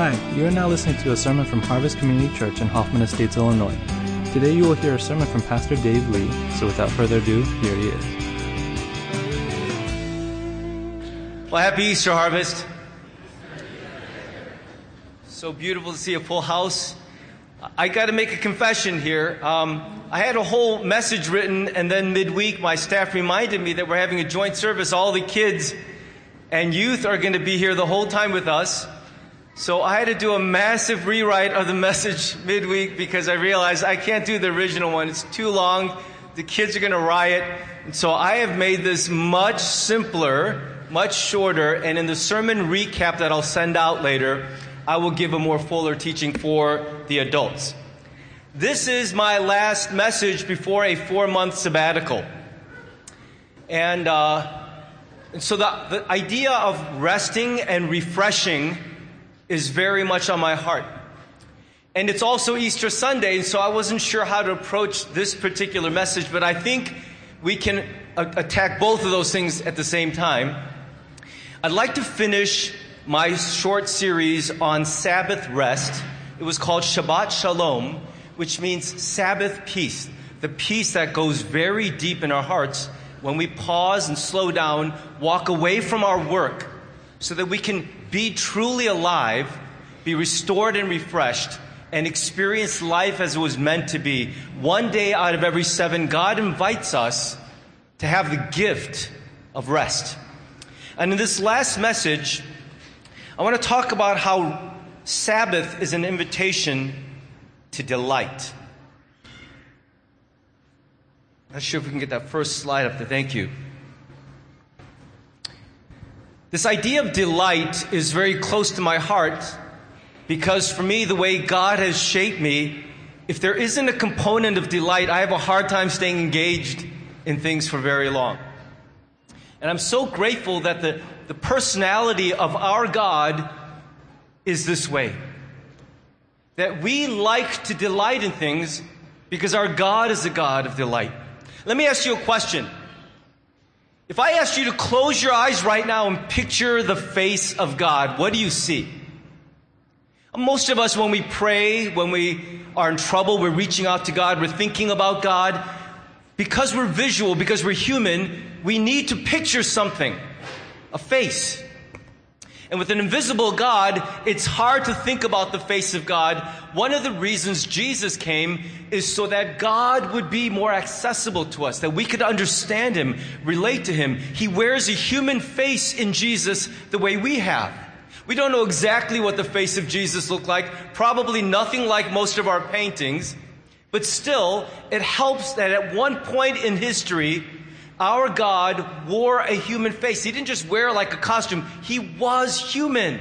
Hi, you are now listening to a sermon from Harvest Community Church in Hoffman Estates, Illinois. Today you will hear a sermon from Pastor Dave Lee, so without further ado, here he is. Well, happy Easter harvest. So beautiful to see a full house. I got to make a confession here. Um, I had a whole message written, and then midweek, my staff reminded me that we're having a joint service. All the kids and youth are going to be here the whole time with us. So I had to do a massive rewrite of the message midweek because I realized I can't do the original one. It's too long. The kids are going to riot. And so I have made this much simpler, much shorter, and in the sermon recap that I'll send out later, I will give a more fuller teaching for the adults. This is my last message before a four month sabbatical. And, uh, and so the, the idea of resting and refreshing is very much on my heart. And it's also Easter Sunday, and so I wasn't sure how to approach this particular message, but I think we can a- attack both of those things at the same time. I'd like to finish my short series on Sabbath rest. It was called Shabbat Shalom, which means Sabbath peace, the peace that goes very deep in our hearts when we pause and slow down, walk away from our work, so that we can be truly alive, be restored and refreshed, and experience life as it was meant to be. One day out of every seven, God invites us to have the gift of rest. And in this last message, I want to talk about how Sabbath is an invitation to delight. Not sure if we can get that first slide up there. Thank you. This idea of delight is very close to my heart because for me, the way God has shaped me, if there isn't a component of delight, I have a hard time staying engaged in things for very long. And I'm so grateful that the, the personality of our God is this way. That we like to delight in things because our God is a God of delight. Let me ask you a question. If I asked you to close your eyes right now and picture the face of God, what do you see? Most of us, when we pray, when we are in trouble, we're reaching out to God, we're thinking about God. Because we're visual, because we're human, we need to picture something, a face. And with an invisible God, it's hard to think about the face of God. One of the reasons Jesus came is so that God would be more accessible to us, that we could understand Him, relate to Him. He wears a human face in Jesus the way we have. We don't know exactly what the face of Jesus looked like, probably nothing like most of our paintings, but still, it helps that at one point in history, our God wore a human face. He didn't just wear like a costume, He was human.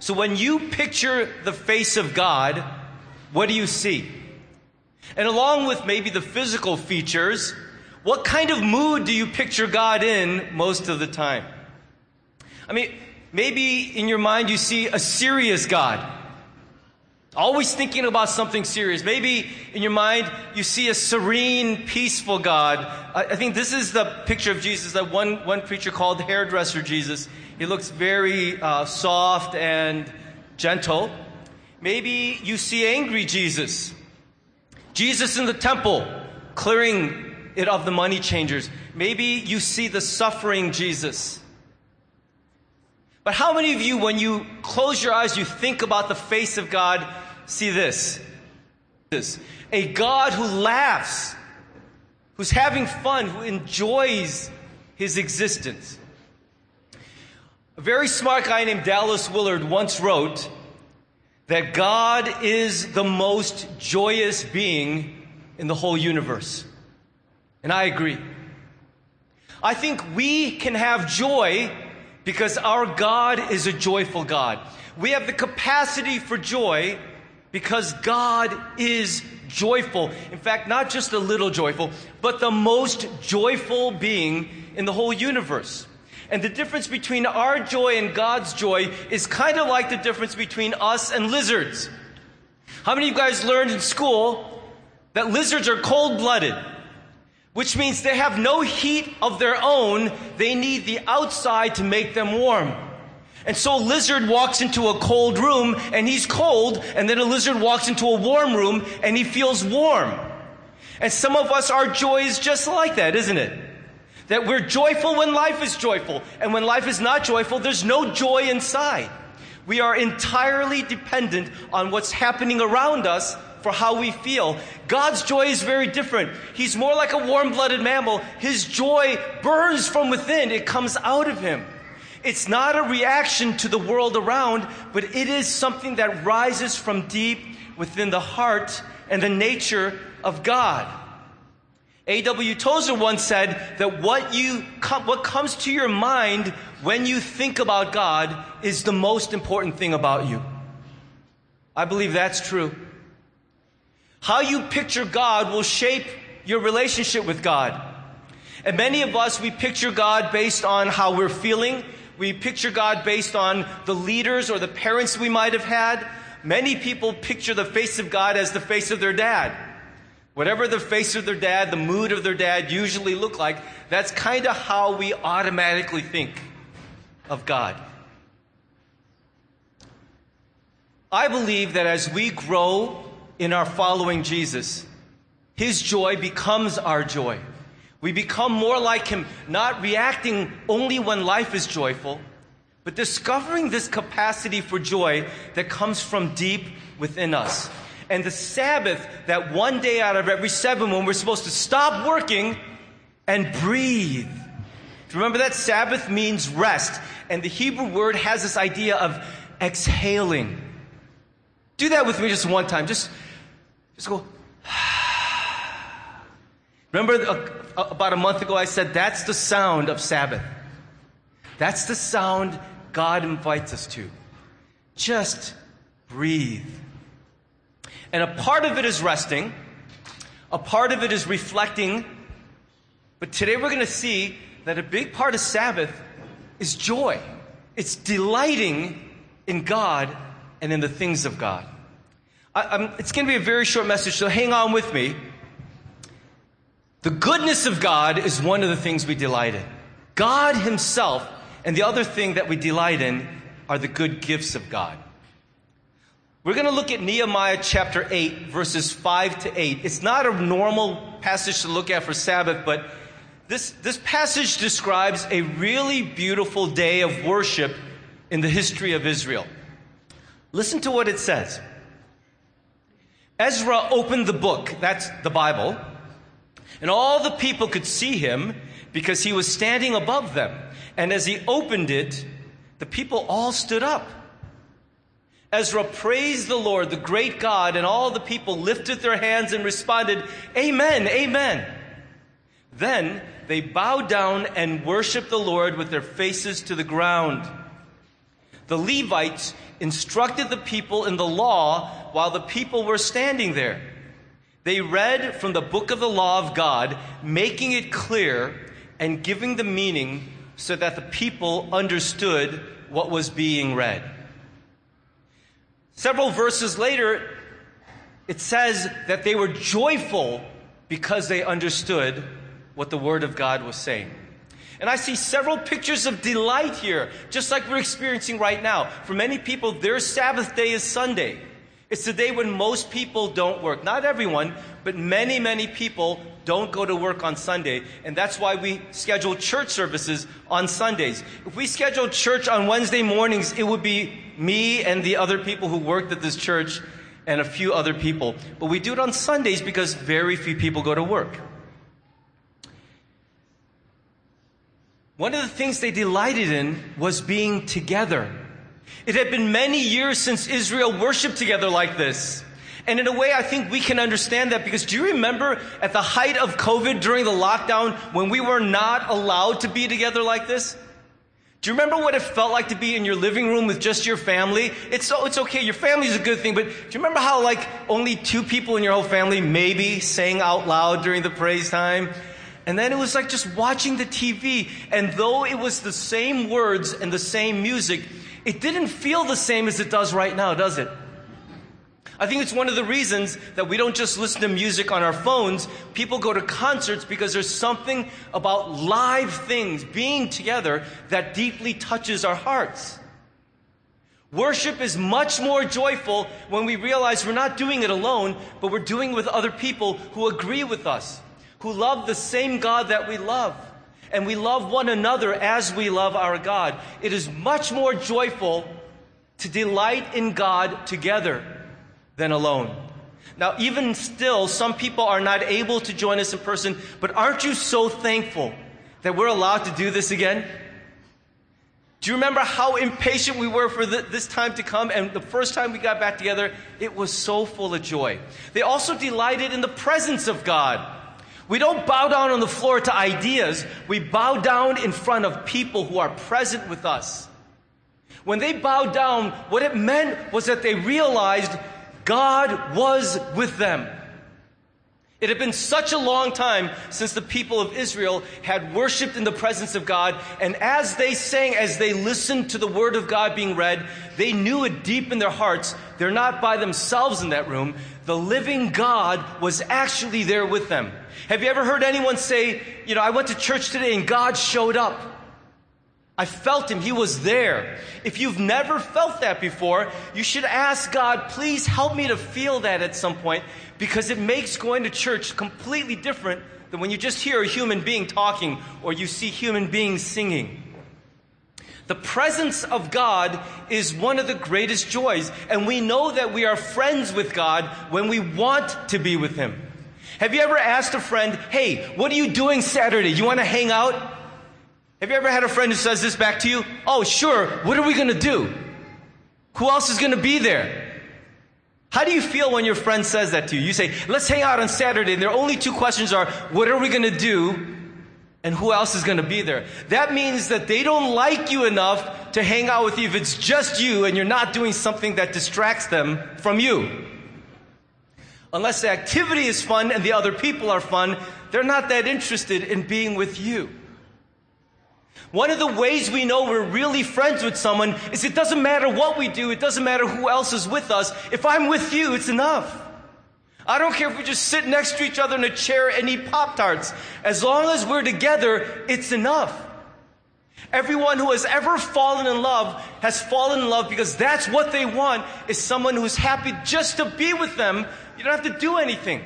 So when you picture the face of God, what do you see? And along with maybe the physical features, what kind of mood do you picture God in most of the time? I mean, maybe in your mind you see a serious God. Always thinking about something serious. Maybe in your mind you see a serene, peaceful God. I, I think this is the picture of Jesus that one, one preacher called hairdresser Jesus. He looks very uh, soft and gentle. Maybe you see angry Jesus. Jesus in the temple, clearing it of the money changers. Maybe you see the suffering Jesus. But how many of you, when you close your eyes, you think about the face of God, see this? This. A God who laughs, who's having fun, who enjoys his existence. A very smart guy named Dallas Willard once wrote that God is the most joyous being in the whole universe. And I agree. I think we can have joy because our God is a joyful God. We have the capacity for joy because God is joyful. In fact, not just a little joyful, but the most joyful being in the whole universe. And the difference between our joy and God's joy is kind of like the difference between us and lizards. How many of you guys learned in school that lizards are cold blooded? which means they have no heat of their own. They need the outside to make them warm. And so a lizard walks into a cold room and he's cold, and then a lizard walks into a warm room and he feels warm. And some of us, our joy is just like that, isn't it? That we're joyful when life is joyful, and when life is not joyful, there's no joy inside. We are entirely dependent on what's happening around us for how we feel. God's joy is very different. He's more like a warm blooded mammal. His joy burns from within, it comes out of him. It's not a reaction to the world around, but it is something that rises from deep within the heart and the nature of God. A.W. Tozer once said that what, you, what comes to your mind when you think about God is the most important thing about you. I believe that's true. How you picture God will shape your relationship with God. And many of us, we picture God based on how we're feeling. We picture God based on the leaders or the parents we might have had. Many people picture the face of God as the face of their dad. Whatever the face of their dad, the mood of their dad usually look like, that's kind of how we automatically think of God. I believe that as we grow in our following Jesus, His joy becomes our joy. We become more like Him, not reacting only when life is joyful, but discovering this capacity for joy that comes from deep within us. And the Sabbath, that one day out of every seven when we're supposed to stop working and breathe. Remember that Sabbath means rest. And the Hebrew word has this idea of exhaling. Do that with me just one time. Just just go. Remember Uh, about a month ago I said that's the sound of Sabbath. That's the sound God invites us to. Just breathe. And a part of it is resting, a part of it is reflecting. But today we're going to see that a big part of Sabbath is joy. It's delighting in God and in the things of God. I, it's going to be a very short message, so hang on with me. The goodness of God is one of the things we delight in. God Himself, and the other thing that we delight in are the good gifts of God. We're going to look at Nehemiah chapter 8, verses 5 to 8. It's not a normal passage to look at for Sabbath, but this, this passage describes a really beautiful day of worship in the history of Israel. Listen to what it says. Ezra opened the book, that's the Bible, and all the people could see him because he was standing above them. And as he opened it, the people all stood up. Ezra praised the Lord, the great God, and all the people lifted their hands and responded, Amen, Amen. Then they bowed down and worshiped the Lord with their faces to the ground. The Levites instructed the people in the law while the people were standing there. They read from the book of the law of God, making it clear and giving the meaning so that the people understood what was being read. Several verses later, it says that they were joyful because they understood what the Word of God was saying. And I see several pictures of delight here, just like we're experiencing right now. For many people, their Sabbath day is Sunday. It's the day when most people don't work. Not everyone, but many, many people don't go to work on Sunday. And that's why we schedule church services on Sundays. If we scheduled church on Wednesday mornings, it would be me and the other people who worked at this church and a few other people. But we do it on Sundays because very few people go to work. One of the things they delighted in was being together. It had been many years since Israel worshiped together like this. And in a way, I think we can understand that because do you remember at the height of COVID during the lockdown when we were not allowed to be together like this? Do you remember what it felt like to be in your living room with just your family? It's, it's okay, your family is a good thing, but do you remember how like only two people in your whole family maybe sang out loud during the praise time? And then it was like just watching the TV. And though it was the same words and the same music, it didn't feel the same as it does right now, does it? I think it's one of the reasons that we don't just listen to music on our phones. People go to concerts because there's something about live things being together that deeply touches our hearts. Worship is much more joyful when we realize we're not doing it alone, but we're doing it with other people who agree with us, who love the same God that we love. And we love one another as we love our God. It is much more joyful to delight in God together than alone. Now, even still, some people are not able to join us in person, but aren't you so thankful that we're allowed to do this again? Do you remember how impatient we were for the, this time to come? And the first time we got back together, it was so full of joy. They also delighted in the presence of God. We don't bow down on the floor to ideas, we bow down in front of people who are present with us. When they bowed down, what it meant was that they realized God was with them. It had been such a long time since the people of Israel had worshiped in the presence of God, and as they sang, as they listened to the word of God being read, they knew it deep in their hearts. They're not by themselves in that room. The living God was actually there with them. Have you ever heard anyone say, you know, I went to church today and God showed up? I felt him. He was there. If you've never felt that before, you should ask God, please help me to feel that at some point because it makes going to church completely different than when you just hear a human being talking or you see human beings singing. The presence of God is one of the greatest joys, and we know that we are friends with God when we want to be with Him. Have you ever asked a friend, hey, what are you doing Saturday? You want to hang out? Have you ever had a friend who says this back to you? Oh, sure. What are we going to do? Who else is going to be there? How do you feel when your friend says that to you? You say, let's hang out on Saturday. And their only two questions are, what are we going to do? And who else is going to be there? That means that they don't like you enough to hang out with you if it's just you and you're not doing something that distracts them from you. Unless the activity is fun and the other people are fun, they're not that interested in being with you. One of the ways we know we're really friends with someone is it doesn't matter what we do, it doesn't matter who else is with us. If I'm with you, it's enough. I don't care if we just sit next to each other in a chair and eat Pop Tarts. As long as we're together, it's enough. Everyone who has ever fallen in love has fallen in love because that's what they want is someone who's happy just to be with them. You don't have to do anything.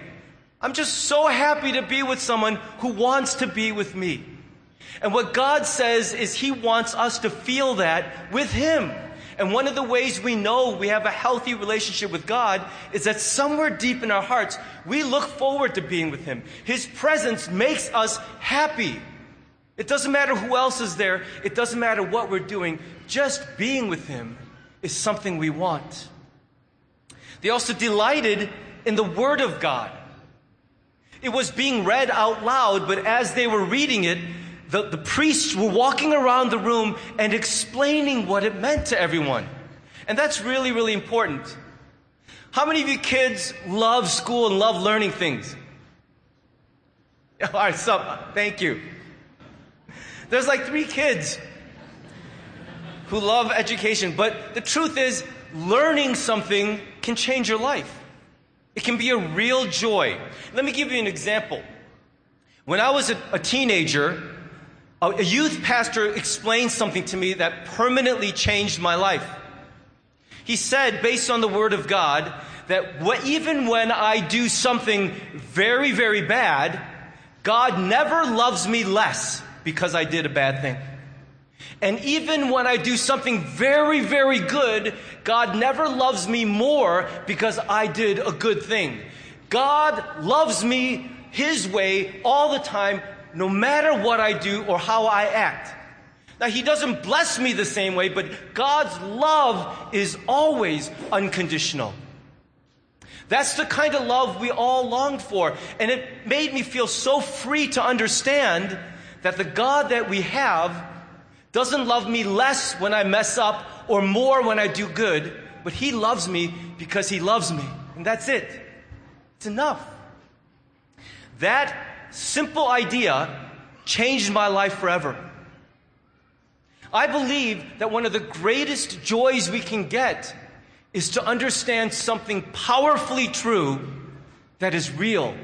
I'm just so happy to be with someone who wants to be with me. And what God says is He wants us to feel that with Him. And one of the ways we know we have a healthy relationship with God is that somewhere deep in our hearts, we look forward to being with Him. His presence makes us happy. It doesn't matter who else is there. It doesn't matter what we're doing. Just being with Him is something we want. They also delighted in the Word of God. It was being read out loud, but as they were reading it, the, the priests were walking around the room and explaining what it meant to everyone. And that's really, really important. How many of you kids love school and love learning things? All right, so thank you. There's like three kids who love education, but the truth is, learning something can change your life. It can be a real joy. Let me give you an example. When I was a, a teenager, a youth pastor explained something to me that permanently changed my life. He said, based on the Word of God, that even when I do something very, very bad, God never loves me less because I did a bad thing. And even when I do something very, very good, God never loves me more because I did a good thing. God loves me His way all the time, no matter what I do or how I act. Now, He doesn't bless me the same way, but God's love is always unconditional. That's the kind of love we all longed for. And it made me feel so free to understand that the God that we have doesn't love me less when I mess up or more when I do good, but He loves me because He loves me. And that's it. It's enough. That simple idea changed my life forever. I believe that one of the greatest joys we can get is to understand something powerfully true that is real,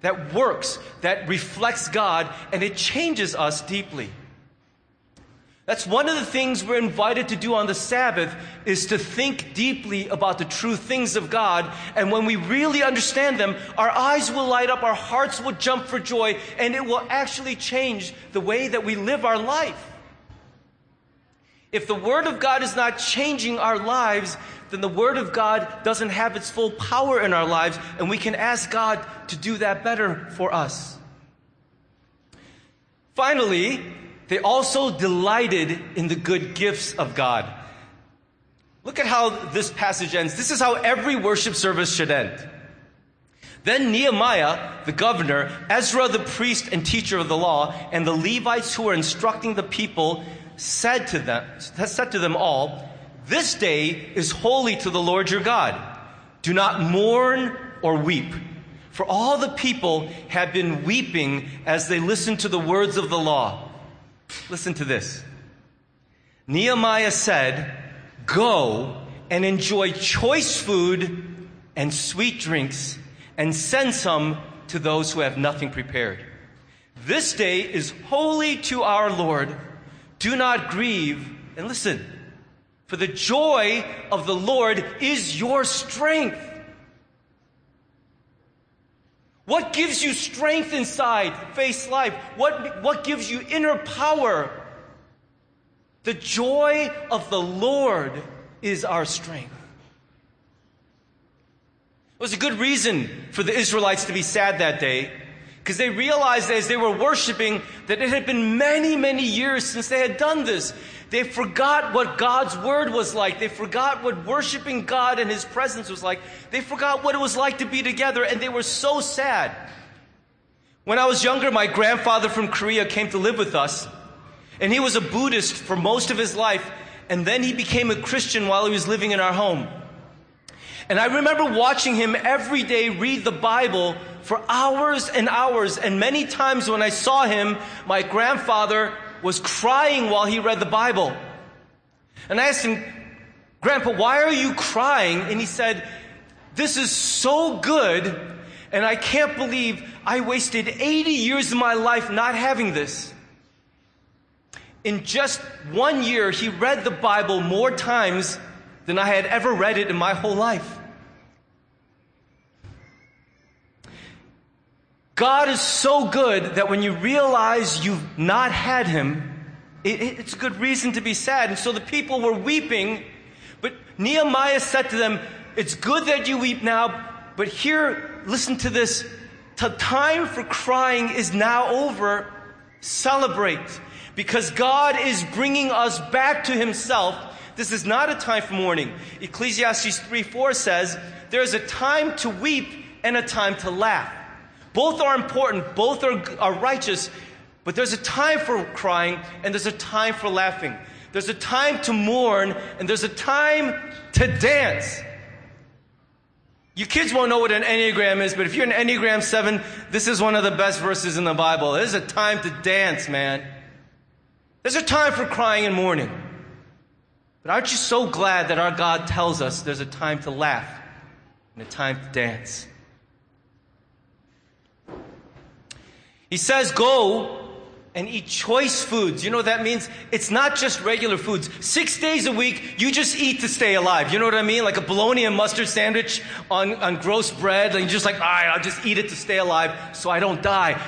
that works, that reflects God, and it changes us deeply. That's one of the things we're invited to do on the Sabbath is to think deeply about the true things of God. And when we really understand them, our eyes will light up, our hearts will jump for joy, and it will actually change the way that we live our life. If the Word of God is not changing our lives, then the Word of God doesn't have its full power in our lives, and we can ask God to do that better for us. Finally, they also delighted in the good gifts of God. Look at how this passage ends. This is how every worship service should end. Then Nehemiah, the governor, Ezra, the priest and teacher of the law, and the Levites who were instructing the people said to them, said to them all, This day is holy to the Lord your God. Do not mourn or weep. For all the people have been weeping as they listened to the words of the law. Listen to this. Nehemiah said, Go and enjoy choice food and sweet drinks and send some to those who have nothing prepared. This day is holy to our Lord. Do not grieve. And listen, for the joy of the Lord is your strength. What gives you strength inside, face life? What, what gives you inner power? The joy of the Lord is our strength. It was a good reason for the Israelites to be sad that day because they realized as they were worshiping that it had been many, many years since they had done this. They forgot what God's word was like. They forgot what worshiping God and His presence was like. They forgot what it was like to be together, and they were so sad. When I was younger, my grandfather from Korea came to live with us, and he was a Buddhist for most of his life, and then he became a Christian while he was living in our home. And I remember watching him every day read the Bible for hours and hours, and many times when I saw him, my grandfather was crying while he read the Bible. And I asked him, Grandpa, why are you crying? And he said, This is so good, and I can't believe I wasted 80 years of my life not having this. In just one year, he read the Bible more times than I had ever read it in my whole life. God is so good that when you realize you've not had Him, it, it's a good reason to be sad. And so the people were weeping, but Nehemiah said to them, It's good that you weep now, but here, listen to this. The time for crying is now over. Celebrate. Because God is bringing us back to Himself. This is not a time for mourning. Ecclesiastes 3 4 says, There is a time to weep and a time to laugh. Both are important, both are, are righteous, but there's a time for crying and there's a time for laughing. There's a time to mourn and there's a time to dance. You kids won't know what an Enneagram is, but if you're an Enneagram 7, this is one of the best verses in the Bible. There's a time to dance, man. There's a time for crying and mourning. But aren't you so glad that our God tells us there's a time to laugh and a time to dance? He says, go and eat choice foods. You know what that means? It's not just regular foods. Six days a week, you just eat to stay alive. You know what I mean? Like a bologna and mustard sandwich on, on gross bread. And you're just like, all right, I'll just eat it to stay alive so I don't die.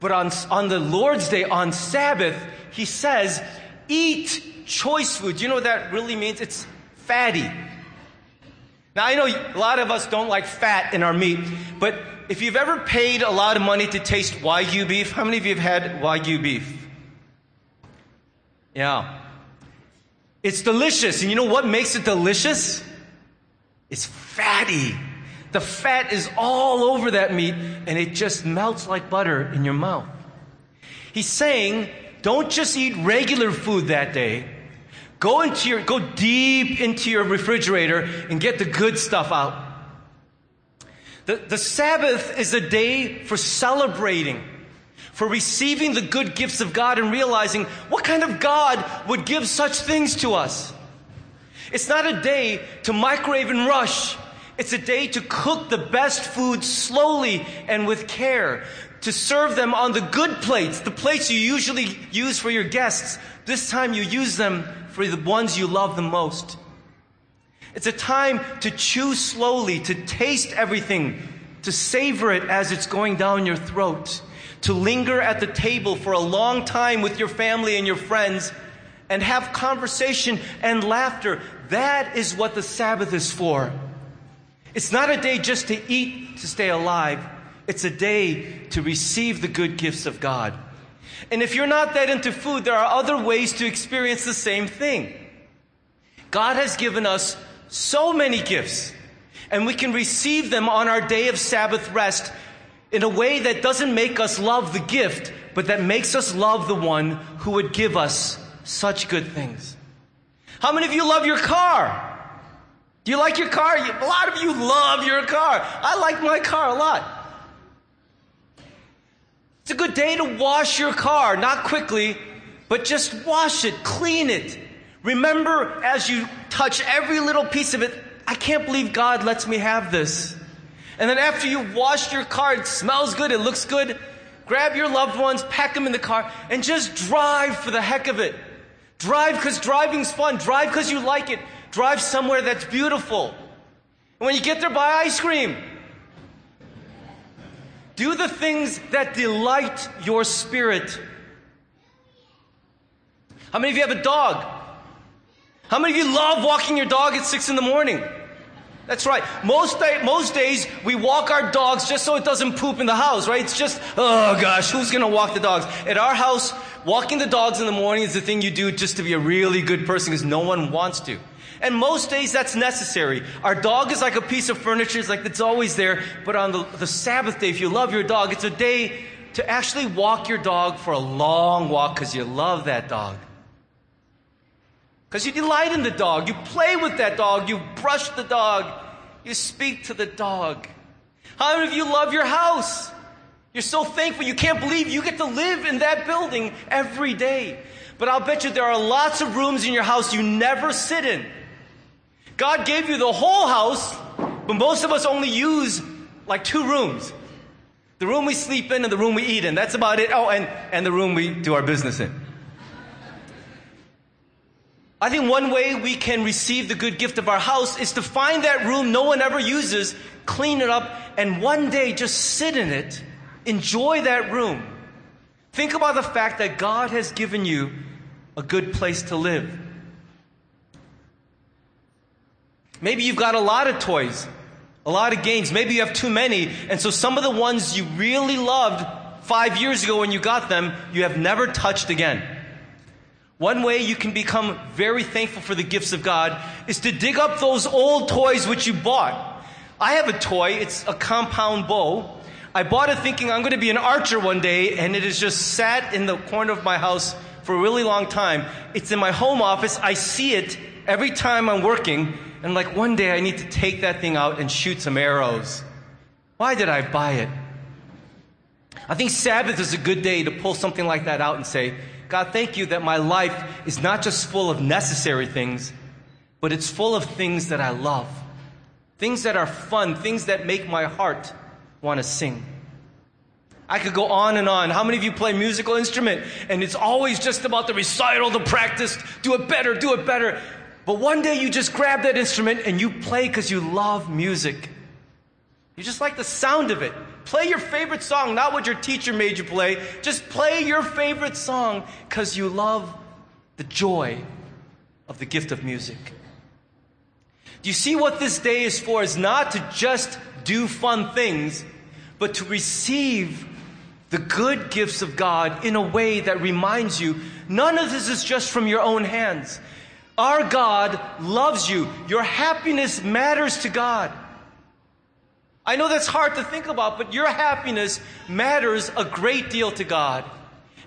But on, on the Lord's Day, on Sabbath, he says, eat choice foods. You know what that really means? It's fatty. Now, I know a lot of us don't like fat in our meat, but if you've ever paid a lot of money to taste Wagyu beef, how many of you have had Wagyu beef? Yeah. It's delicious. And you know what makes it delicious? It's fatty. The fat is all over that meat and it just melts like butter in your mouth. He's saying, don't just eat regular food that day. Go into your, go deep into your refrigerator and get the good stuff out. The, the Sabbath is a day for celebrating, for receiving the good gifts of God and realizing what kind of God would give such things to us. It's not a day to microwave and rush. It's a day to cook the best food slowly and with care. to serve them on the good plates, the plates you usually use for your guests. This time you use them for the ones you love the most. It's a time to chew slowly, to taste everything, to savor it as it's going down your throat, to linger at the table for a long time with your family and your friends and have conversation and laughter. That is what the Sabbath is for. It's not a day just to eat to stay alive. It's a day to receive the good gifts of God. And if you're not that into food, there are other ways to experience the same thing. God has given us so many gifts, and we can receive them on our day of Sabbath rest in a way that doesn't make us love the gift, but that makes us love the one who would give us such good things. How many of you love your car? Do you like your car? A lot of you love your car. I like my car a lot. It's a good day to wash your car, not quickly, but just wash it, clean it. Remember as you touch every little piece of it, I can't believe God lets me have this. And then after you wash your car, it smells good, it looks good, grab your loved ones, pack them in the car, and just drive for the heck of it. Drive because driving's fun. Drive because you like it. Drive somewhere that's beautiful. And when you get there, buy ice cream. Do the things that delight your spirit. How many of you have a dog? How many of you love walking your dog at six in the morning? That's right. Most, day, most days we walk our dogs just so it doesn't poop in the house, right? It's just, oh gosh, who's going to walk the dogs? At our house, walking the dogs in the morning is the thing you do just to be a really good person because no one wants to. And most days that's necessary. Our dog is like a piece of furniture. It's like it's always there. But on the, the Sabbath day, if you love your dog, it's a day to actually walk your dog for a long walk because you love that dog. Because you delight in the dog. You play with that dog. You brush the dog. You speak to the dog. How many of you love your house? You're so thankful. You can't believe you get to live in that building every day. But I'll bet you there are lots of rooms in your house you never sit in. God gave you the whole house, but most of us only use like two rooms. The room we sleep in and the room we eat in. That's about it. Oh, and, and the room we do our business in. I think one way we can receive the good gift of our house is to find that room no one ever uses, clean it up, and one day just sit in it, enjoy that room. Think about the fact that God has given you a good place to live. Maybe you've got a lot of toys, a lot of games. Maybe you have too many. And so some of the ones you really loved five years ago when you got them, you have never touched again. One way you can become very thankful for the gifts of God is to dig up those old toys which you bought. I have a toy, it's a compound bow. I bought it thinking I'm going to be an archer one day, and it has just sat in the corner of my house for a really long time. It's in my home office. I see it every time I'm working, and like one day I need to take that thing out and shoot some arrows. Why did I buy it? I think Sabbath is a good day to pull something like that out and say, God, thank you that my life is not just full of necessary things, but it's full of things that I love. Things that are fun, things that make my heart want to sing. I could go on and on. How many of you play musical instrument and it's always just about the recital, the practice, do it better, do it better. But one day you just grab that instrument and you play because you love music. You just like the sound of it. Play your favorite song, not what your teacher made you play. Just play your favorite song because you love the joy of the gift of music. Do you see what this day is for? Is not to just do fun things, but to receive the good gifts of God in a way that reminds you none of this is just from your own hands. Our God loves you. Your happiness matters to God. I know that's hard to think about, but your happiness matters a great deal to God.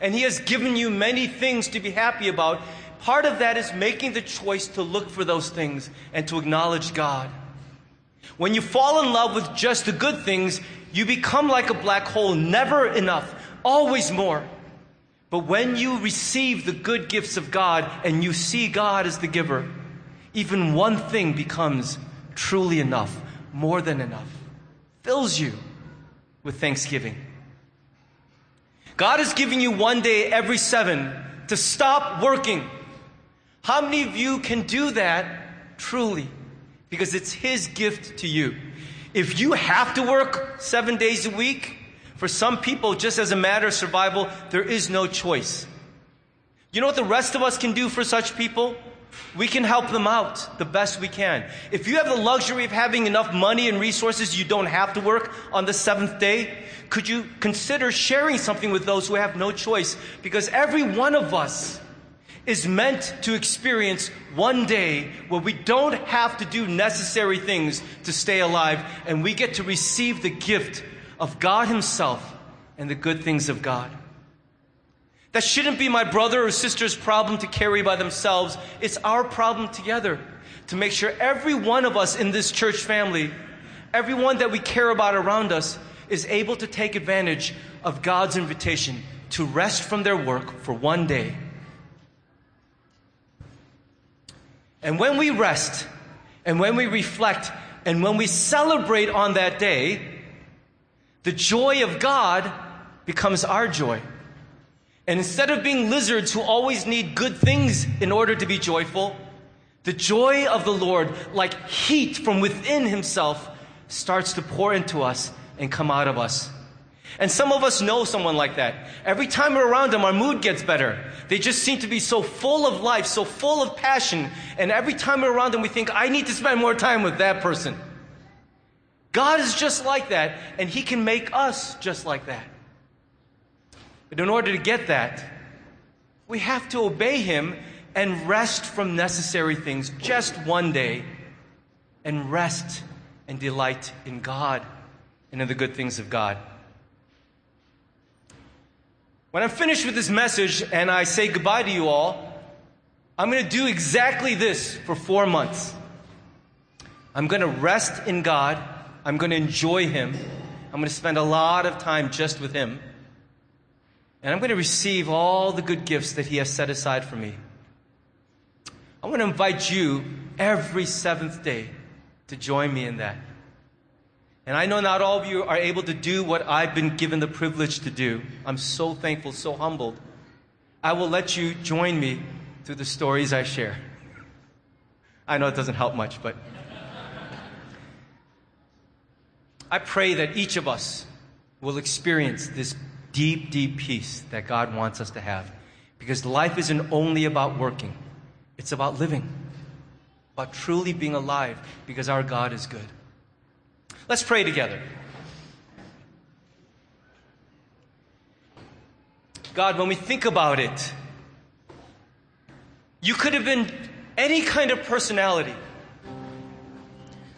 And He has given you many things to be happy about. Part of that is making the choice to look for those things and to acknowledge God. When you fall in love with just the good things, you become like a black hole, never enough, always more. But when you receive the good gifts of God and you see God as the giver, even one thing becomes truly enough, more than enough, fills you with thanksgiving. God is giving you one day every seven to stop working. How many of you can do that truly? Because it's His gift to you. If you have to work seven days a week, for some people, just as a matter of survival, there is no choice. You know what the rest of us can do for such people? We can help them out the best we can. If you have the luxury of having enough money and resources, you don't have to work on the seventh day. Could you consider sharing something with those who have no choice? Because every one of us is meant to experience one day where we don't have to do necessary things to stay alive and we get to receive the gift of God Himself and the good things of God. That shouldn't be my brother or sister's problem to carry by themselves. It's our problem together to make sure every one of us in this church family, everyone that we care about around us, is able to take advantage of God's invitation to rest from their work for one day. And when we rest, and when we reflect, and when we celebrate on that day, the joy of God becomes our joy. And instead of being lizards who always need good things in order to be joyful, the joy of the Lord, like heat from within Himself, starts to pour into us and come out of us. And some of us know someone like that. Every time we're around them, our mood gets better. They just seem to be so full of life, so full of passion. And every time we're around them, we think, I need to spend more time with that person. God is just like that, and He can make us just like that. But in order to get that, we have to obey Him and rest from necessary things just one day, and rest and delight in God and in the good things of God. When I'm finished with this message and I say goodbye to you all, I'm going to do exactly this for four months. I'm going to rest in God. I'm going to enjoy Him. I'm going to spend a lot of time just with Him. And I'm going to receive all the good gifts that He has set aside for me. I want to invite you every seventh day to join me in that. And I know not all of you are able to do what I've been given the privilege to do. I'm so thankful, so humbled. I will let you join me through the stories I share. I know it doesn't help much, but I pray that each of us will experience this deep, deep peace that God wants us to have. Because life isn't only about working, it's about living, about truly being alive, because our God is good. Let's pray together. God, when we think about it, you could have been any kind of personality.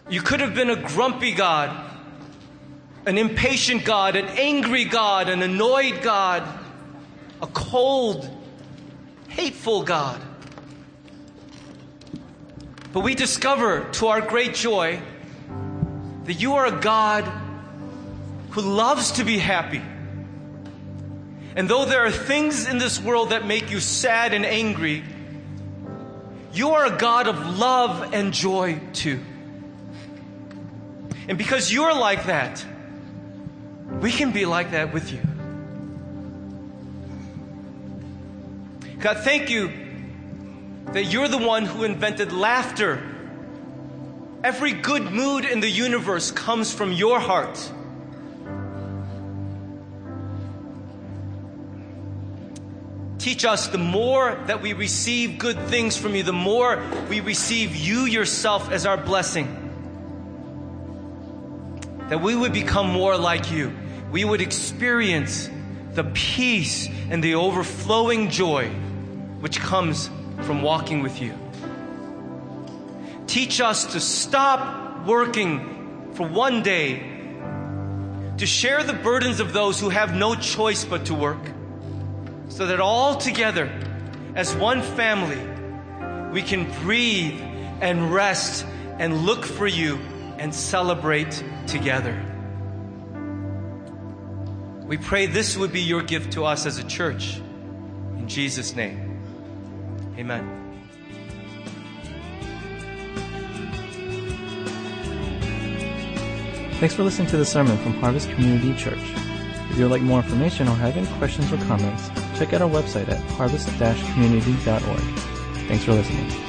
You could have been a grumpy God, an impatient God, an angry God, an annoyed God, a cold, hateful God. But we discover to our great joy that you are a God who loves to be happy. And though there are things in this world that make you sad and angry, you are a God of love and joy too. And because you're like that, we can be like that with you. God, thank you that you're the one who invented laughter Every good mood in the universe comes from your heart. Teach us the more that we receive good things from you, the more we receive you yourself as our blessing. That we would become more like you. We would experience the peace and the overflowing joy which comes from walking with you. Teach us to stop working for one day, to share the burdens of those who have no choice but to work, so that all together, as one family, we can breathe and rest and look for you and celebrate together. We pray this would be your gift to us as a church. In Jesus' name, amen. Thanks for listening to the sermon from Harvest Community Church. If you would like more information or have any questions or comments, check out our website at harvest-community.org. Thanks for listening.